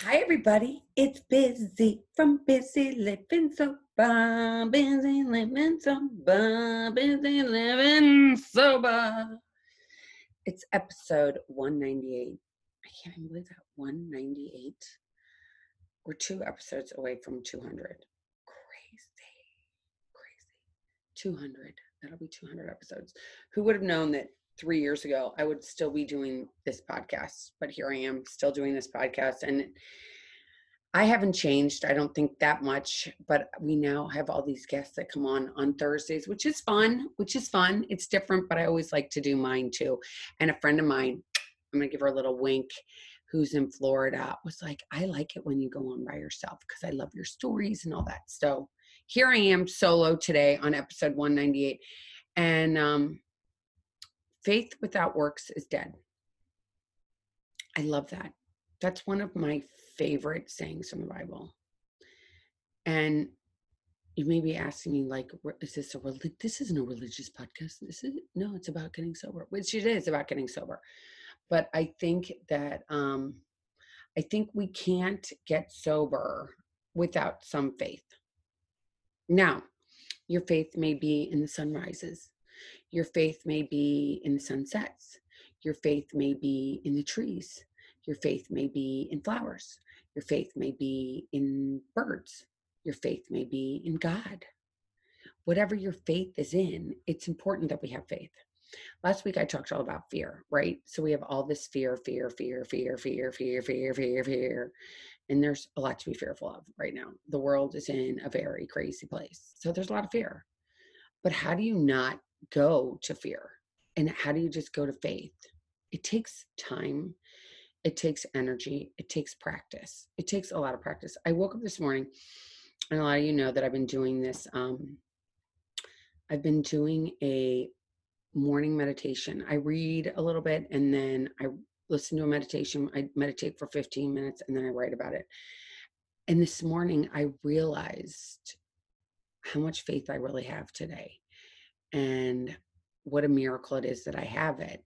Hi, everybody. It's Bizzy from Busy Living Sober. Busy Living Sober. Busy Living Sober. It's episode 198. I can't even believe that. 198. We're two episodes away from 200. Crazy. Crazy. 200. That'll be 200 episodes. Who would have known that three years ago, I would still be doing this podcast, but here I am still doing this podcast. And I haven't changed, I don't think that much, but we now have all these guests that come on on Thursdays, which is fun, which is fun. It's different, but I always like to do mine too. And a friend of mine, I'm going to give her a little wink, who's in Florida, was like, I like it when you go on by yourself because I love your stories and all that. So here I am solo today on episode 198. And um, faith without works is dead. I love that. That's one of my favorite sayings from the Bible. And you may be asking me, like, is this a relig- this isn't a religious podcast? This is no, it's about getting sober, which it is about getting sober. But I think that um, I think we can't get sober without some faith. Now, your faith may be in the sunrises. Your faith may be in the sunsets. Your faith may be in the trees. Your faith may be in flowers. Your faith may be in birds. Your faith may be in God. Whatever your faith is in, it's important that we have faith. Last week I talked all about fear, right? So we have all this fear, fear, fear, fear, fear, fear, fear, fear, fear. And there's a lot to be fearful of right now. The world is in a very crazy place. So there's a lot of fear. But how do you not go to fear? And how do you just go to faith? It takes time, it takes energy, it takes practice. It takes a lot of practice. I woke up this morning, and a lot of you know that I've been doing this. Um, I've been doing a morning meditation. I read a little bit and then I listen to a meditation. I meditate for 15 minutes and then I write about it. And this morning I realized how much faith I really have today and what a miracle it is that I have it.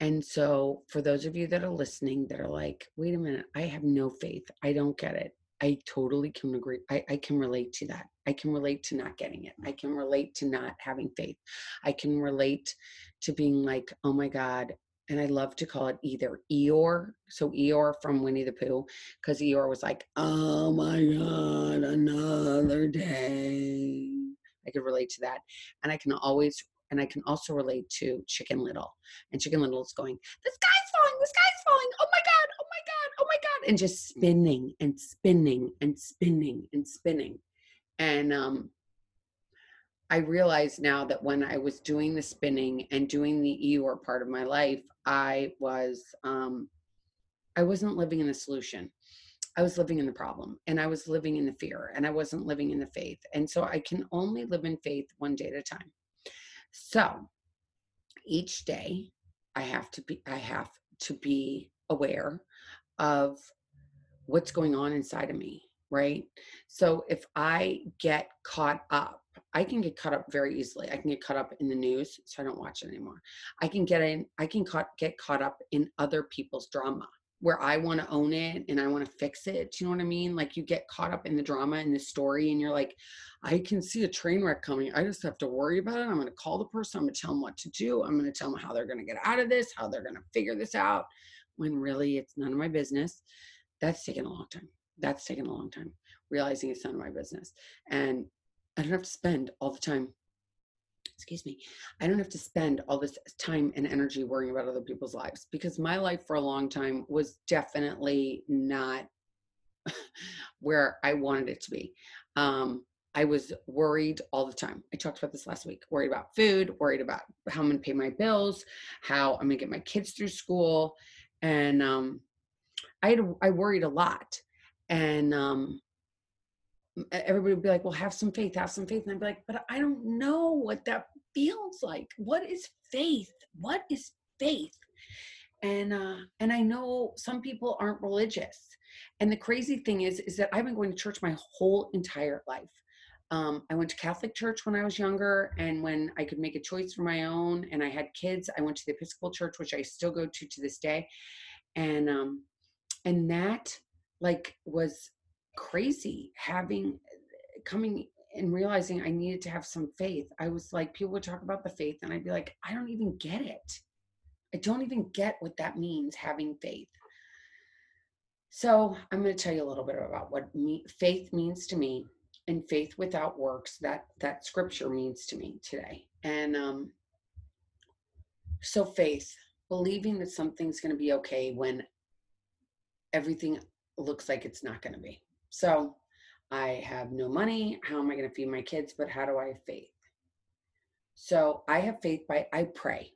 And so, for those of you that are listening that are like, wait a minute, I have no faith, I don't get it. I totally can agree. I, I can relate to that. I can relate to not getting it. I can relate to not having faith. I can relate to being like, oh my God. And I love to call it either Eeyore. So Eeyore from Winnie the Pooh, because Eeyore was like, oh my God, another day. I could relate to that. And I can always, and I can also relate to Chicken Little. And Chicken Little is going, the sky's falling, the sky's falling. Oh my God, oh my God, oh my God. And just spinning and spinning and spinning and spinning. And um, I realize now that when I was doing the spinning and doing the Eeyore part of my life, I was, um, I wasn't living in the solution. I was living in the problem and I was living in the fear and I wasn't living in the faith. And so I can only live in faith one day at a time. So each day I have to be I have to be aware of what's going on inside of me, right? So if I get caught up, I can get caught up very easily. I can get caught up in the news, so I don't watch it anymore. I can get in I can caught, get caught up in other people's drama where I want to own it and I want to fix it. Do you know what I mean? Like you get caught up in the drama and the story and you're like, I can see a train wreck coming. I just have to worry about it. I'm going to call the person. I'm going to tell them what to do. I'm going to tell them how they're going to get out of this, how they're going to figure this out when really it's none of my business. That's taken a long time. That's taken a long time realizing it's none of my business. And I don't have to spend all the time excuse me, I don't have to spend all this time and energy worrying about other people's lives because my life for a long time was definitely not where I wanted it to be. Um, I was worried all the time. I talked about this last week. Worried about food, worried about how I'm going to pay my bills, how I'm going to get my kids through school, and um, I had I worried a lot. And um, everybody would be like, well, have some faith, have some faith. And I'd be like, but I don't know what that feels like. What is faith? What is faith? And uh, and I know some people aren't religious. And the crazy thing is, is that I've been going to church my whole entire life. Um, I went to Catholic church when I was younger, and when I could make a choice for my own, and I had kids, I went to the Episcopal church, which I still go to to this day. And um, and that like was crazy having coming and realizing I needed to have some faith. I was like, people would talk about the faith, and I'd be like, I don't even get it. I don't even get what that means, having faith. So I'm going to tell you a little bit about what me, faith means to me, and faith without works. That that scripture means to me today. And um, so faith, believing that something's going to be okay when everything looks like it's not going to be. So I have no money. How am I going to feed my kids? But how do I have faith? So I have faith by I pray.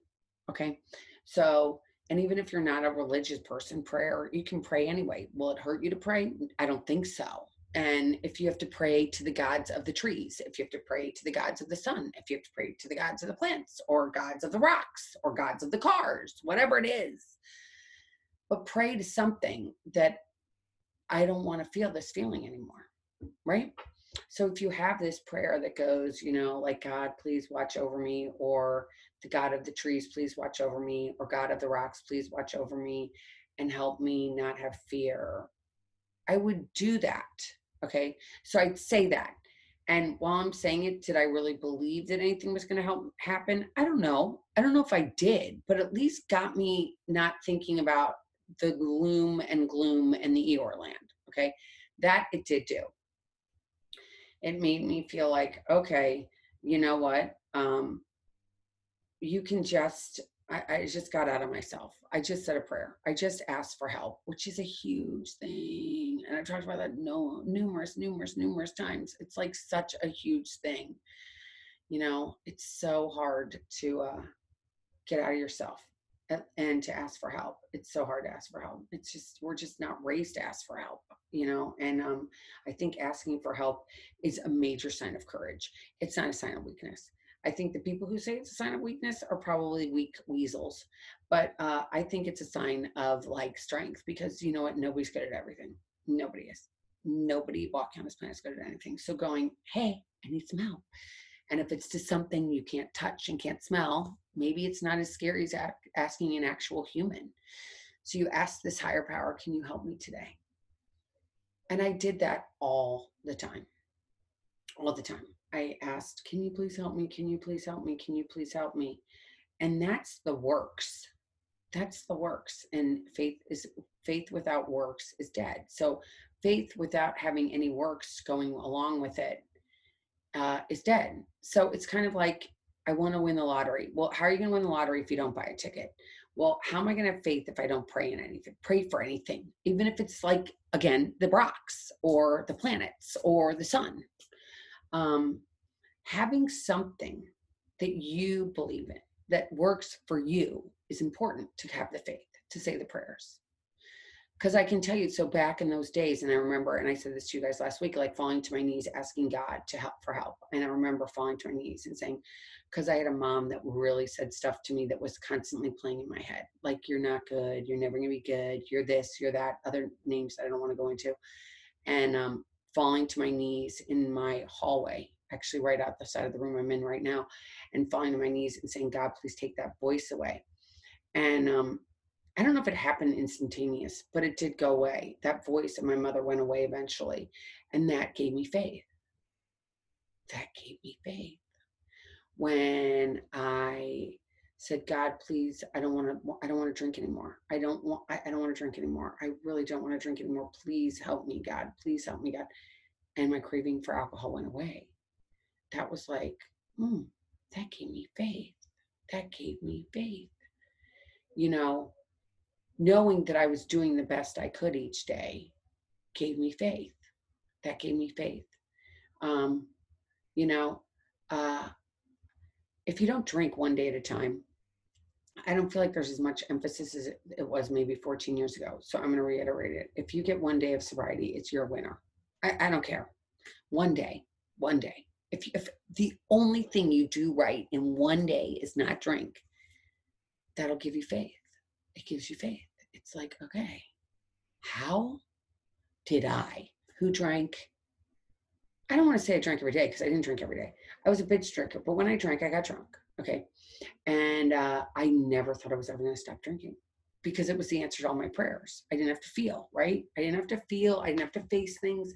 Okay. So, and even if you're not a religious person, prayer, you can pray anyway. Will it hurt you to pray? I don't think so. And if you have to pray to the gods of the trees, if you have to pray to the gods of the sun, if you have to pray to the gods of the plants or gods of the rocks or gods of the cars, whatever it is, but pray to something that I don't want to feel this feeling anymore right? So if you have this prayer that goes, you know, like, God, please watch over me, or the God of the trees, please watch over me, or God of the rocks, please watch over me and help me not have fear, I would do that. Okay. So I'd say that. And while I'm saying it, did I really believe that anything was going to help happen? I don't know. I don't know if I did, but at least got me not thinking about the gloom and gloom and the Eeyore land. Okay. That it did do it made me feel like, okay, you know what? Um, you can just, I, I just got out of myself. I just said a prayer. I just asked for help, which is a huge thing. And I've talked about that no numerous, numerous, numerous times. It's like such a huge thing. You know, it's so hard to uh, get out of yourself and to ask for help. It's so hard to ask for help. It's just we're just not raised to ask for help, you know. And um, I think asking for help is a major sign of courage. It's not a sign of weakness. I think the people who say it's a sign of weakness are probably weak weasels, but uh, I think it's a sign of like strength because you know what? Nobody's good at everything. Nobody is. Nobody walking on this planet is good at anything. So going, hey, I need some help. And if it's to something you can't touch and can't smell, maybe it's not as scary as asking an actual human. So you ask this higher power, can you help me today? And I did that all the time. All the time. I asked, can you please help me? Can you please help me? Can you please help me? And that's the works. That's the works. And faith is faith without works is dead. So faith without having any works going along with it uh, is dead. So it's kind of like, I want to win the lottery. Well, how are you going to win the lottery if you don't buy a ticket? Well, how am I going to have faith if I don't pray in anything? Pray for anything, even if it's like, again, the rocks or the planets or the sun. Um, having something that you believe in that works for you is important to have the faith to say the prayers because I can tell you, so back in those days, and I remember, and I said this to you guys last week, like falling to my knees, asking God to help for help. And I remember falling to my knees and saying, because I had a mom that really said stuff to me that was constantly playing in my head, like you're not good, you're never gonna be good, you're this, you're that, other names that I don't want to go into, and um, falling to my knees in my hallway, actually right out the side of the room I'm in right now, and falling to my knees and saying, God, please take that voice away. And um, I don't know if it happened instantaneous, but it did go away. That voice of my mother went away eventually. And that gave me faith. That gave me faith. When I said, God, please, I don't want to, I don't want to drink anymore. I don't want, I, I don't want to drink anymore. I really don't want to drink anymore. Please help me, God. Please help me, God. And my craving for alcohol went away. That was like, hmm, that gave me faith. That gave me faith. You know, knowing that I was doing the best I could each day gave me faith. That gave me faith. Um, you know, uh, if you don't drink one day at a time, I don't feel like there's as much emphasis as it was maybe 14 years ago. So I'm going to reiterate it. If you get one day of sobriety, it's your winner. I, I don't care. One day, one day. If, if the only thing you do right in one day is not drink, that'll give you faith it gives you faith. It's like, okay, how did I, who drank, I don't want to say I drank every day because I didn't drink every day. I was a bitch drinker, but when I drank, I got drunk. Okay. And uh, I never thought I was ever going to stop drinking. because it was the answer to all my prayers. I didn't have to feel, right? I didn't have to feel, I didn't have to face things.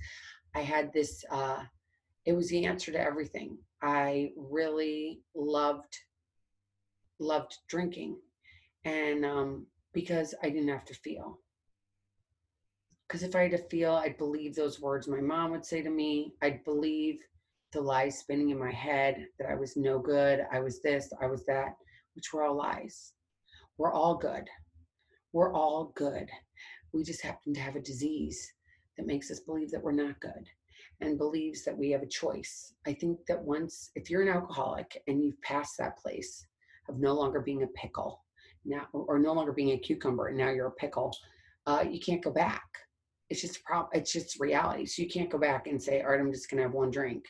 I had this uh it was the answer to everything. I really loved loved drinking and um because I didn't have to feel. Because if I had to feel, I'd believe those words my mom would say to me. I'd believe the lies spinning in my head that I was no good, I was this, I was that, which were all lies. We're all good. We're all good. We just happen to have a disease that makes us believe that we're not good and believes that we have a choice. I think that once, if you're an alcoholic and you've passed that place of no longer being a pickle now, or no longer being a cucumber, and now you're a pickle, uh, you can't go back. It's just a problem. It's just reality. So you can't go back and say, all right, I'm just going to have one drink.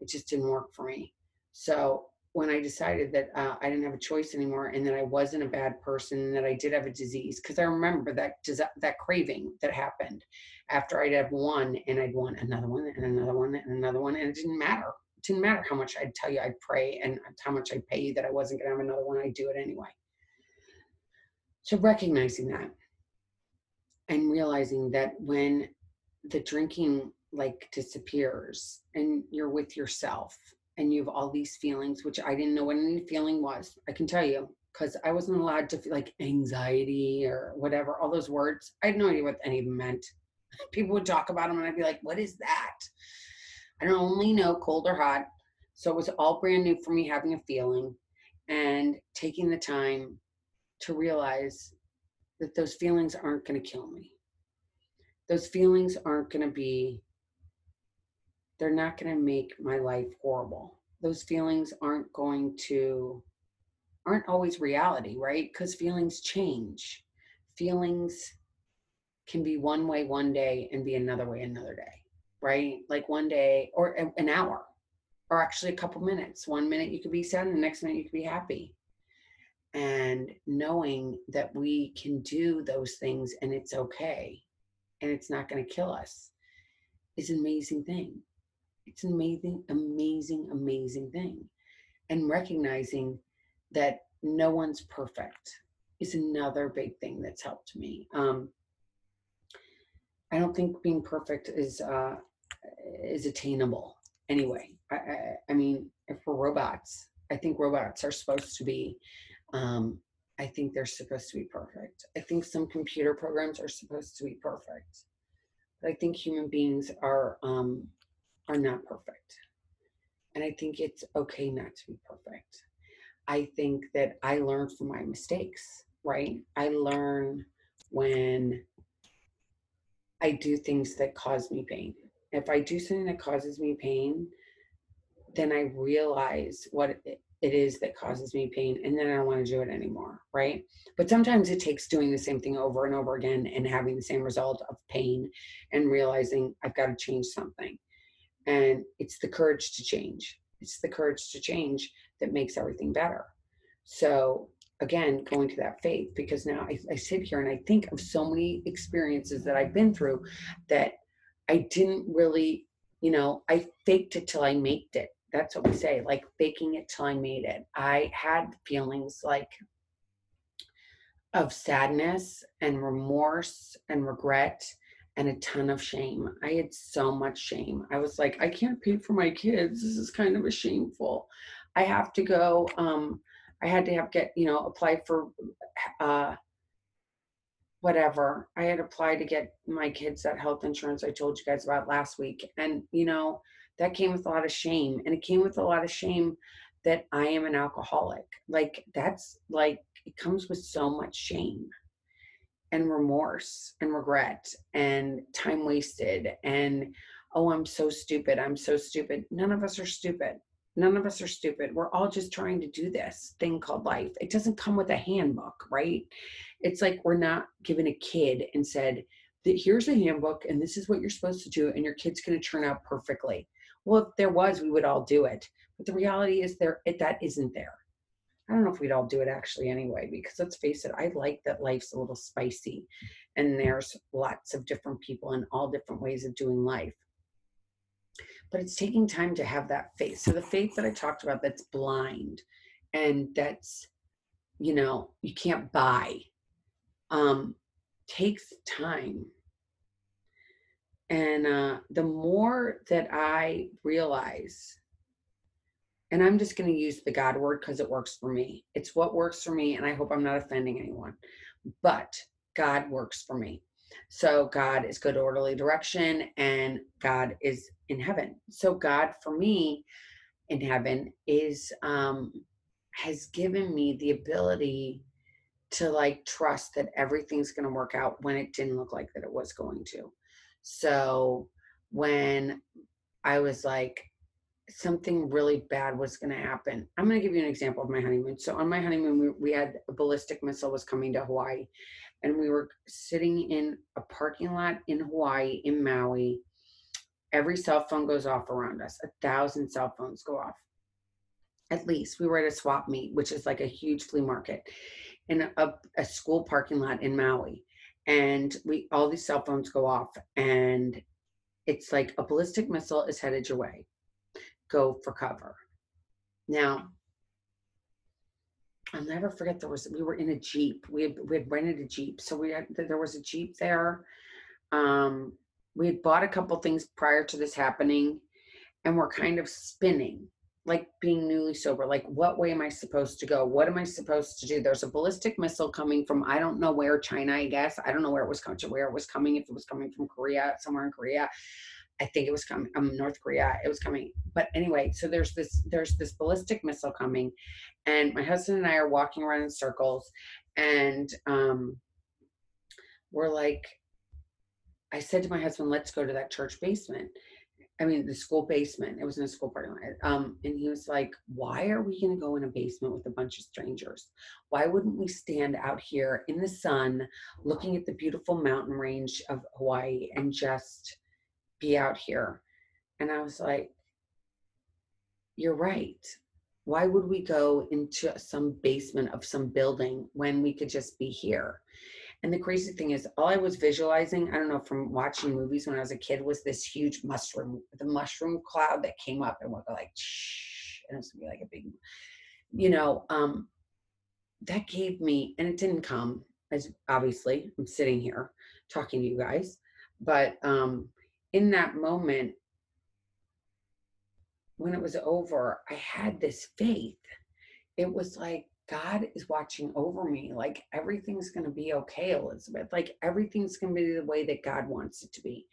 It just didn't work for me. So when I decided that uh, I didn't have a choice anymore and that I wasn't a bad person and that I did have a disease, because I remember that that craving that happened after I'd have one and I'd want another one and another one and another one, and it didn't matter. It didn't matter how much I'd tell you I'd pray and how much I'd pay you that I wasn't going to have another one. I'd do it anyway. So recognizing that and realizing that when the drinking like disappears and you're with yourself and you have all these feelings, which I didn't know what any feeling was. I can tell you because I wasn't allowed to feel like anxiety or whatever, all those words. I had no idea what any of them meant. People would talk about them and I'd be like, what is that? I don't only know cold or hot. So it was all brand new for me having a feeling and taking the time to realize that those feelings aren't going to kill me. Those feelings aren't going to be they're not going to make my life horrible. Those feelings aren't going to, aren't always reality, right? Because feelings change. Feelings can be one way one day and be another way another day, right? Like one day or an hour or actually a couple minutes. One minute you could be sad and the next minute you could be happy. And knowing that we can do those things and it's okay and it's not going to kill us is an amazing thing. It's an amazing, amazing, amazing thing. And recognizing that no one's perfect is another big thing that's helped me. Um, I don't think being perfect is uh, is attainable anyway. I, I, I mean, if we're robots, I think robots are supposed to be. Um, I think they're supposed to be perfect. I think some computer programs are supposed to be perfect. But I think human beings are um, are not perfect. And I think it's okay not to be perfect. I think that I learn from my mistakes, right? I learn when I do things that cause me pain. If I do something that causes me pain, then I realize what it is that causes me pain and then I don't want to do it anymore, right? But sometimes it takes doing the same thing over and over again and having the same result of pain and realizing I've got to change something. And it's the courage to change. It's the courage to change that makes everything better. So again going to that faith because now I, I, sit here and i think of so many experiences that i've been through that i didn't really you know i faked it till i made it that's what we say like faking it till i made it i had feelings like of sadness and remorse and regret and a ton of shame. I had so much shame. I was like, I can't pay for my kids. This is kind of a shameful. I have to go. Um, I had to have get you know apply for uh, whatever. I had applied to get my kids that health insurance I told you guys about last week, and you know that came with a lot of shame, and it came with a lot of shame that I am an alcoholic. Like that's like it comes with so much shame and remorse and regret and time wasted and oh i'm so stupid. I'm so stupid. None of us are stupid. None of us are stupid. We're all just trying to do this thing called life. It doesn't come with a handbook right? It's like we're not given a kid and said that here's a handbook and this is what you're supposed to do and your kid's going to turn out perfectly well if there was we would all do it but the reality is there it, that isn't there I don't know if we'd all do it actually anyway, because let's face it, I like that life's a little spicy and there's lots of different people and all different ways of doing life. But it's taking time to have that faith. So the faith that I talked about that's blind and that's, you know, you can't buy. um, takes time. And uh, the more that I realize, and I'm just going to use the God word because it works for me. It's what works for me, and I hope I'm not offending anyone. But God works for me. So God is good orderly direction, and God is in heaven. So God for me in heaven is um, has given me the ability to like trust that everything's going to work out when it didn't look like that it was going to. So when I was like, something really bad was going to happen. I'm going to give you an example of my honeymoon. So on my honeymoon, we, we had a ballistic missile was coming to Hawaii, and we were sitting in a parking lot in Hawaii in Maui. Every cell phone goes off around us. A thousand cell phones go off. At least we were at a swap meet, which is like a huge flea market, in a, a school parking lot in Maui and we all these cell phones go off and it's like a ballistic missile is headed your way. Go for cover. Now i'll never forget there was we were in a jeep. We had, we had rented a jeep so we had there was a jeep there. Um we had bought a couple things prior to this happening and we're kind of spinning like being newly sober like what way am i supposed to go? What am i supposed to do? There's a ballistic missile coming from i don't know where china i guess. I don't know where it was coming to where it was coming if it was coming from korea somewhere in korea. I think it was coming um north korea it was coming. But anyway so there's this there's this ballistic missile coming and my husband and i are walking around in circles and um we're like i said to my husband let's go to that church basement I mean, the school basement. It was in a school parking lot. Um, and he was like, "Why are we going to go in a basement with a bunch of strangers? Why wouldn't we stand out here in the sun, looking at the beautiful mountain range of Hawaii, and just be out here?" And I was like, "You're right. Why would we go into some basement of some building when we could just be here?" And the crazy thing is, all I was visualizing, I don't know, from watching movies when I was a kid, was this huge mushroom, the mushroom cloud that came up and would go like, Shh, and it's gonna be like a big, you know, um, that gave me, and it didn't come as obviously I'm sitting here talking to you guys, but um, in that moment, when it was over, I had this faith. It was like, God is watching over me. Like everything's going to be okay, Elizabeth. Like everything's going to be the way that God wants it to be.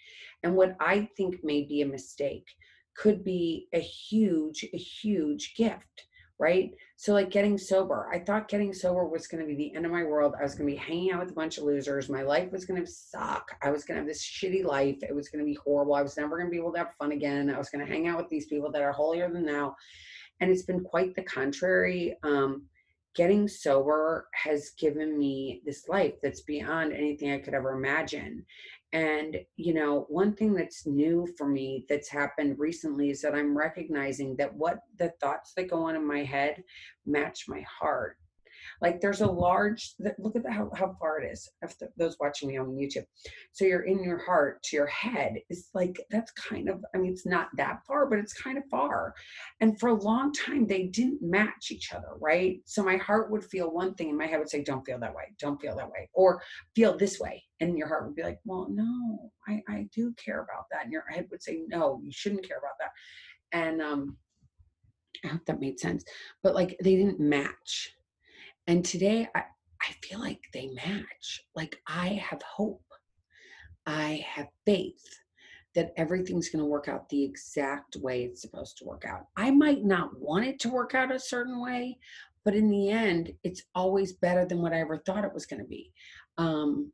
And what I think may be a mistake could be a huge, a huge gift, right? So, like getting sober, I thought getting sober was going to be the end of my world. I was going to be hanging out with a bunch of losers. My life was going to suck. I was going to have this shitty life. It was going to be horrible. I was never going to be able to have fun again. I was going to hang out with these people that are holier than thou. And it's been quite the contrary. Um, getting sober has given me this life that's beyond anything I could ever imagine. And, you know, one thing that's new for me that's happened recently is that I'm recognizing that what the thoughts that go on in my head match my heart. Like there's a large, look at the, how, how far it is. After those watching me on YouTube. So you're in your heart to your head is like, that's kind of, I mean, it's not that far, but it's kind of far. And for a long time, they didn't match each other, right? So my heart would feel one thing and my head would say, don't feel that way, don't feel that way, or feel this way. And your heart would be like, well, no, I, I do care about that. And your head would say, no, you shouldn't care about that. And, um, I hope that made sense. But like they didn't match. And today I, I feel like they match. Like I have hope. I have faith that everything's going to work out the exact way it's supposed to work out. I might not want it to work out a certain way, but in the end, it's always better than what I ever thought it was going to be. Um,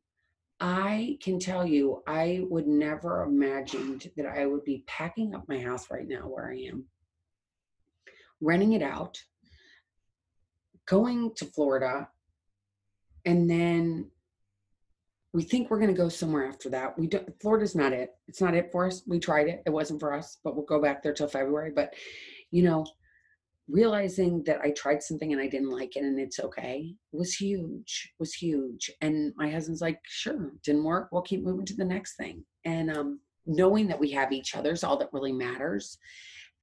I can tell you, I would never imagined that I would be packing up my house right now where I am, renting it out, going to Florida, and then we think we're going to go somewhere after that. We don't. Florida's not it. It's not it for us. We tried it. It wasn't for us, but we'll go back there till February. But you know, realizing that I tried something and I didn't like it and it's okay was huge. Was huge. And my husband's like, sure, didn't work. We'll keep moving to the next thing. And um, knowing that we have each other is all that really matters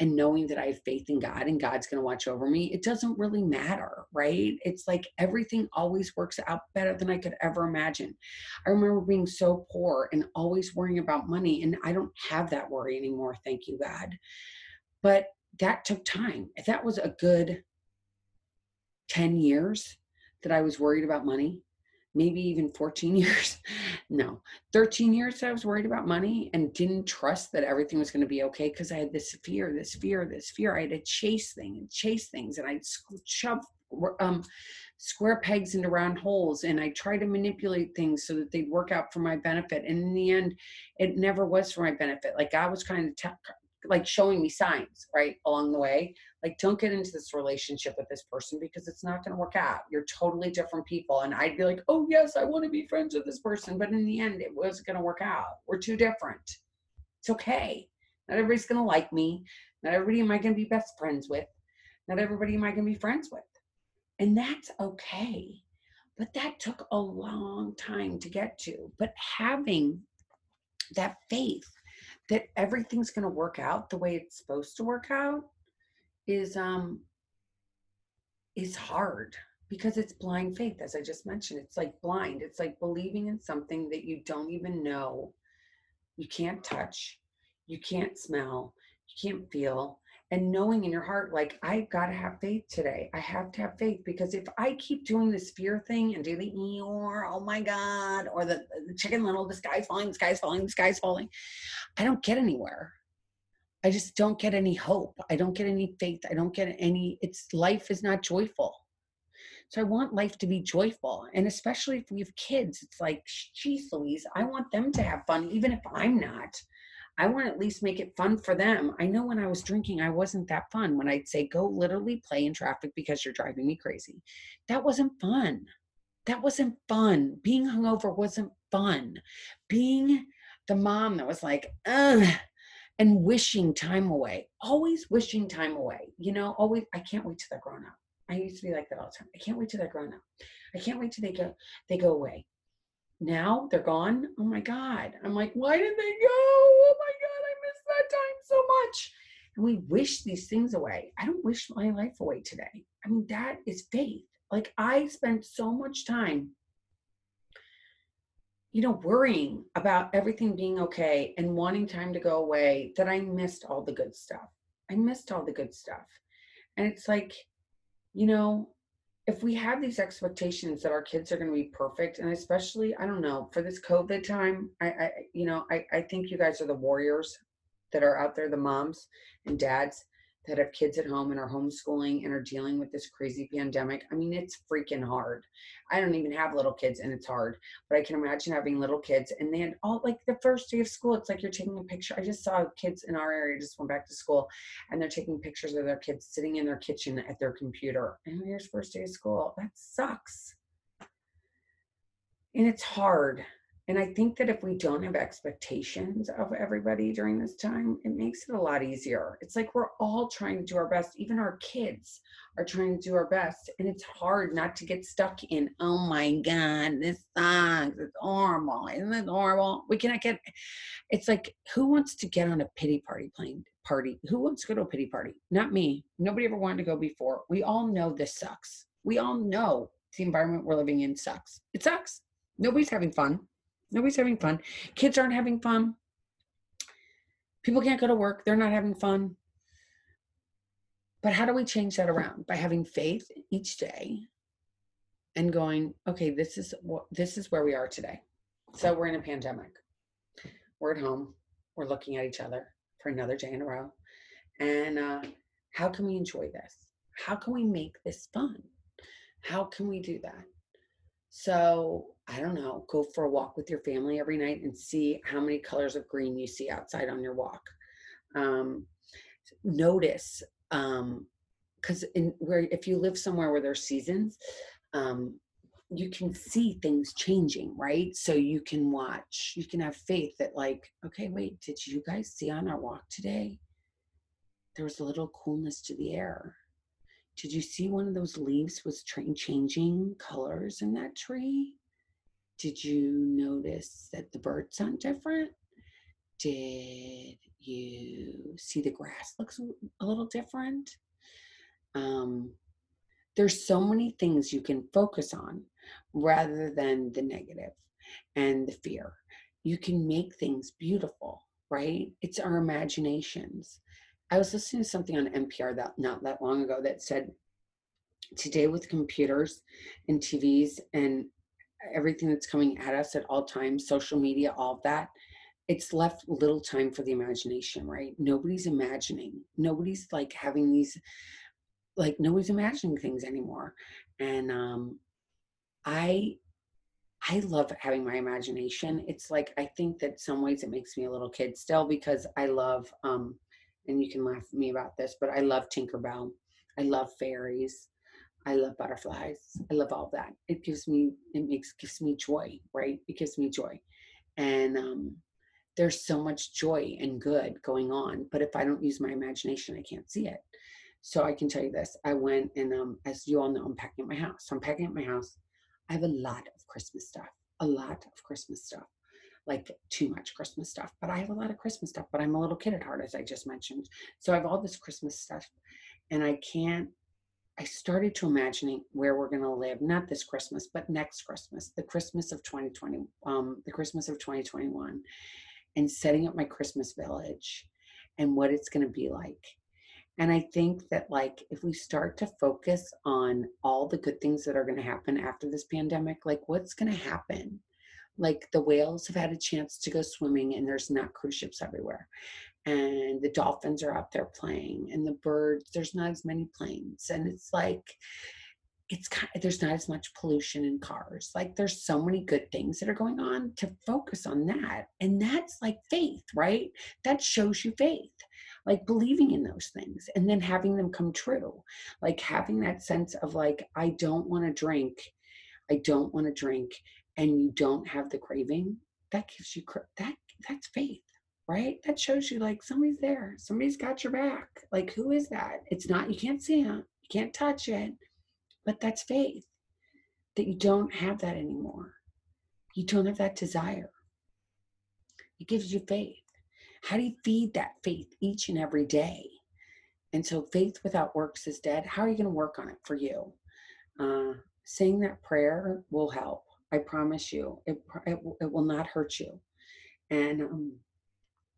and knowing that I have faith in God and God's going to watch over me, it doesn't really matter, right? It's like everything always works out better than I could ever imagine. I remember being so poor and always worrying about money, and I don't have that worry anymore, thank you, God. But that took time. That was a good 10 years that I was worried about money maybe even 14 years. no, 13 years I was worried about money and didn't trust that everything was going to be okay because I had this fear, this fear, this fear. I had to chase things and chase things and I'd shove um, square pegs into round holes and I tried to manipulate things so that they'd work out for my benefit. And in the end, it never was for my benefit. Like God was kind of like showing me signs right along the way like don't get into this relationship with this person because it's not going to work out. You're totally different people. And i'd be like oh yes i want to be friends with this person but in the end it wasn't going to work out. We're too different. It's okay. Not everybody's going to like me. Not everybody am i going to be best friends with. Not everybody am i going to be friends with. And that's okay. But that took a long time to get to. But having that faith that everything's going to work out the way it's supposed to work out is um is hard because it's blind faith as i just mentioned. It's like blind. It's like believing in something that you don't even know you can't touch you can't smell you can't feel and knowing in your heart like i've got to have faith today. I have to have faith because if i keep doing this fear thing and do the or oh my god or the, the chicken little the sky's falling the sky's falling the sky's falling i don't get anywhere i just don't get any hope i don't get any faith i don't get any it's life is not joyful so i want life to be joyful and especially if we have kids it's like geez louise i want them to have fun even if i'm not I want to at least make it fun for them. I know when I was drinking, I wasn't that fun. When I'd say, go literally play in traffic because you're driving me crazy, that wasn't fun. That wasn't fun. Being hungover wasn't fun. Being the mom that was like, ugh, and wishing time away, always wishing time away. You know, always, I can't wait till they're grown up. I used to be like that all the time. I can't wait till they're grown up. I can't wait till they go, they go away now they're gone. Oh my God. I'm like, why did they go? Oh my God, I miss that time so much. And we wish these things away. I don't wish my life away today. I mean, that is faith. Like I spent so much time, you know, worrying about everything being okay and wanting time to go away that I missed all the good stuff. I missed all the good stuff. And it's like, you know, if we have these expectations that our kids are going to be perfect and especially i don't know for this covid time i, I you know I, I think you guys are the warriors that are out there the moms and dads that have kids at home and are homeschooling and are dealing with this crazy pandemic. I mean, it's freaking hard. I don't even have little kids and it's hard, but I can imagine having little kids and then all like the first day of school, it's like you're taking a picture. I just saw kids in our area just went back to school and they're taking pictures of their kids sitting in their kitchen at their computer. And here's first day of school. That sucks. And it's hard. And I think that if we don't have expectations of everybody during this time, it makes it a lot easier. It's like we're all trying to do our best. Even our kids are trying to do our best. And it's hard not to get stuck in, oh my God, this sucks. It's horrible. Isn't it horrible? We cannot get, it's like, who wants to get on a pity party plane? Party. Who wants to go to a pity party? Not me. Nobody ever wanted to go before. We all know this sucks. We all know the environment we're living in sucks. It sucks. Nobody's having fun Nobody's having fun. Kids aren't having fun. People can't go to work. They're not having fun. But how do we change that around? By having faith each day and going, okay, this is what this is where we are today. So we're in a pandemic. We're at home. We're looking at each other for another day in a row. And uh, how can we enjoy this? How can we make this fun? How can we do that? So I don't know, go for a walk with your family every night and see how many colors of green you see outside on your walk. Um, notice, um, because in where if you live somewhere where there's seasons, um, you can see things changing, right? So you can watch, you can have faith that, like, okay, wait, did you guys see on our walk today? There was a little coolness to the air. Did you see one of those leaves was tra- changing colors in that tree? Did you notice that the birds sound different? Did you see the grass looks a little different. Um, there's so many things you can focus on rather than the negative and the fear. You can make things beautiful, right? It's our imaginations. I was listening to something on NPR that not that long ago that said today with computers and TVs and everything that's coming at us at all times, social media, all of that, it's left little time for the imagination, right? Nobody's imagining. Nobody's like having these like nobody's imagining things anymore. And um I I love having my imagination. It's like I think that some ways it makes me a little kid still because I love um and you can laugh at me about this, but I love Tinkerbell. I love fairies. I love butterflies. I love all that. It gives me it makes gives me joy, right? It gives me joy. And um there's so much joy and good going on, but if I don't use my imagination, I can't see it. So I can tell you this. I went and um as you all know, I'm packing up my house. So I'm packing up my house. I have a lot of Christmas stuff. A lot of Christmas stuff. Like too much Christmas stuff. But I have a lot of Christmas stuff, but I'm a little kid at heart, as I just mentioned. So I have all this Christmas stuff and I can't I started to imagining where we're going to live, not this Christmas, but next Christmas, the Christmas of 2020, um, the Christmas of 2021, and setting up my Christmas village and what it's going to be like. And I think that, like, if we start to focus on all the good things that are going to happen after this pandemic, like, what's going to happen? Like, the whales have had a chance to go swimming, and there's not cruise ships everywhere. And the dolphins are out there playing, and the birds, there's not as many planes. And it's like, it's kind of, there's not as much pollution in cars. Like there's so many good things that are going on to focus on that. And that's like faith, right? That shows you faith like believing in those things and then having them come true like having that sense of like i don't want to drink i don't want to drink and you don't have the craving that gives you that that's faith right that shows you like somebody's there somebody's got your back like who is that it's not you can't see it you can't touch it but that's faith that you don't have that anymore you don't have that desire it gives you faith how do you feed that faith each and every day? And so, faith without works is dead. How are you going to work on it for you? Uh, saying that prayer will help. I promise you, it, it, it will not hurt you. And um,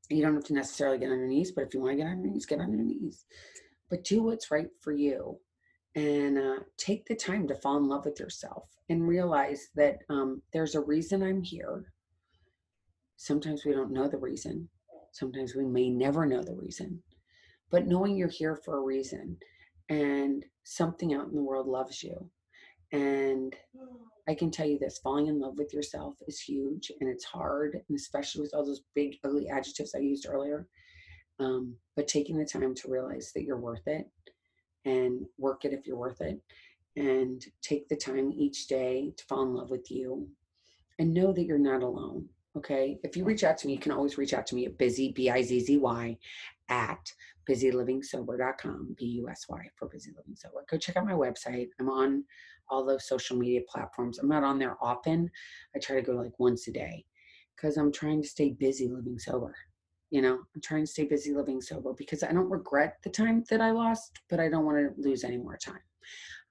you don't have to necessarily get on your knees, but if you want to get on your knees, get on your knees. But do what's right for you and uh, take the time to fall in love with yourself and realize that um, there's a reason I'm here. Sometimes we don't know the reason, Sometimes we may never know the reason, but knowing you're here for a reason and something out in the world loves you. And I can tell you this falling in love with yourself is huge and it's hard, and especially with all those big, ugly adjectives I used earlier. Um, but taking the time to realize that you're worth it and work it if you're worth it, and take the time each day to fall in love with you and know that you're not alone. Okay. If you reach out to me, you can always reach out to me at bizzy, B I Z Z Y, at busylivingsober.com, B U S Y for busy living sober. Go check out my website. I'm on all those social media platforms. I'm not on there often. I try to go like once a day because I'm trying to stay busy living sober. You know, I'm trying to stay busy living sober because I don't regret the time that I lost, but I don't want to lose any more time.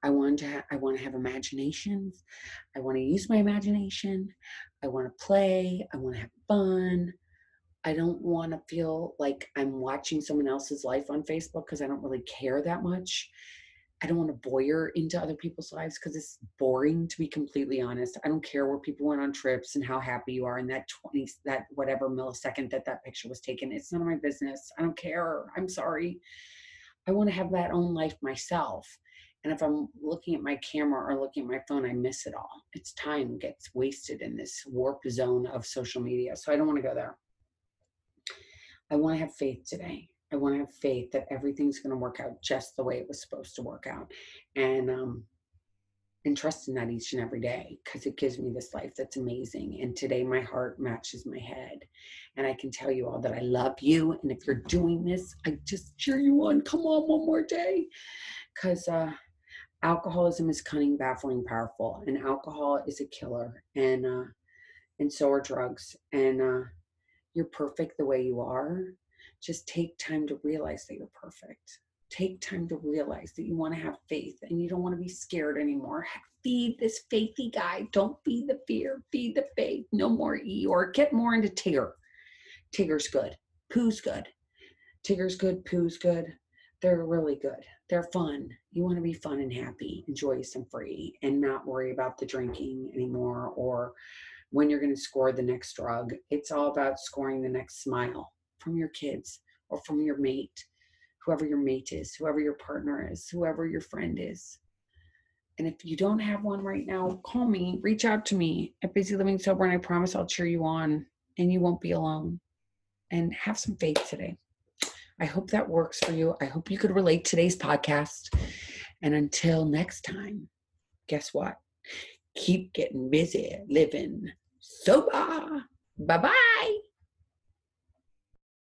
I want to ha- I want to have imaginations. I want to use my imagination. I want to play. I want to have fun. I don't want to feel like I'm watching someone else's life on Facebook because I don't really care that much. I don't want to boyer into other people's lives because it's boring to be completely honest. I don't care where people went on trips and how happy you are in that 20 that whatever millisecond that that picture was taken. It's none of my business. I don't care. I'm sorry. I want to have that own life myself. And if I'm looking at my camera or looking at my phone, I miss it all. It's time gets wasted in this warp zone of social media. So I don't want to go there. I want to have faith today. I want to have faith that everything's going to work out just the way it was supposed to work out. And um and trust in that each and every day because it gives me this life that's amazing. And today my heart matches my head. And I can tell you all that I love you. And if you're doing this, I just cheer you on. Come on one more day. Because uh alcoholism is cunning, baffling, powerful, and alcohol is a killer, and uh, and so are drugs. And uh, you're perfect the way you are. Just take time to realize that you're perfect. Take time to realize that you want to have faith and you don't want to be scared anymore. Feed this faithy guy. Don't feed the fear. Feed the faith. No more Eeyore. Get more into Tigger. Tigger's good. Pooh's good. Tigger's good. Pooh's good. They're really good. They're fun. You want to be fun and happy, enjoy some free, and not worry about the drinking anymore or when you're going to score the next drug. It's all about scoring the next smile from your kids or from your mate, whoever your mate is, whoever your partner is, whoever your friend is. And if you don't have one right now, call me, reach out to me at Bizzy Living Sober, and I promise I'll cheer you on and you won't be alone. And have some faith today. I hope that works for you. I hope you could relate today's podcast. And until next time, guess what? Keep getting busy living sober. Bye bye.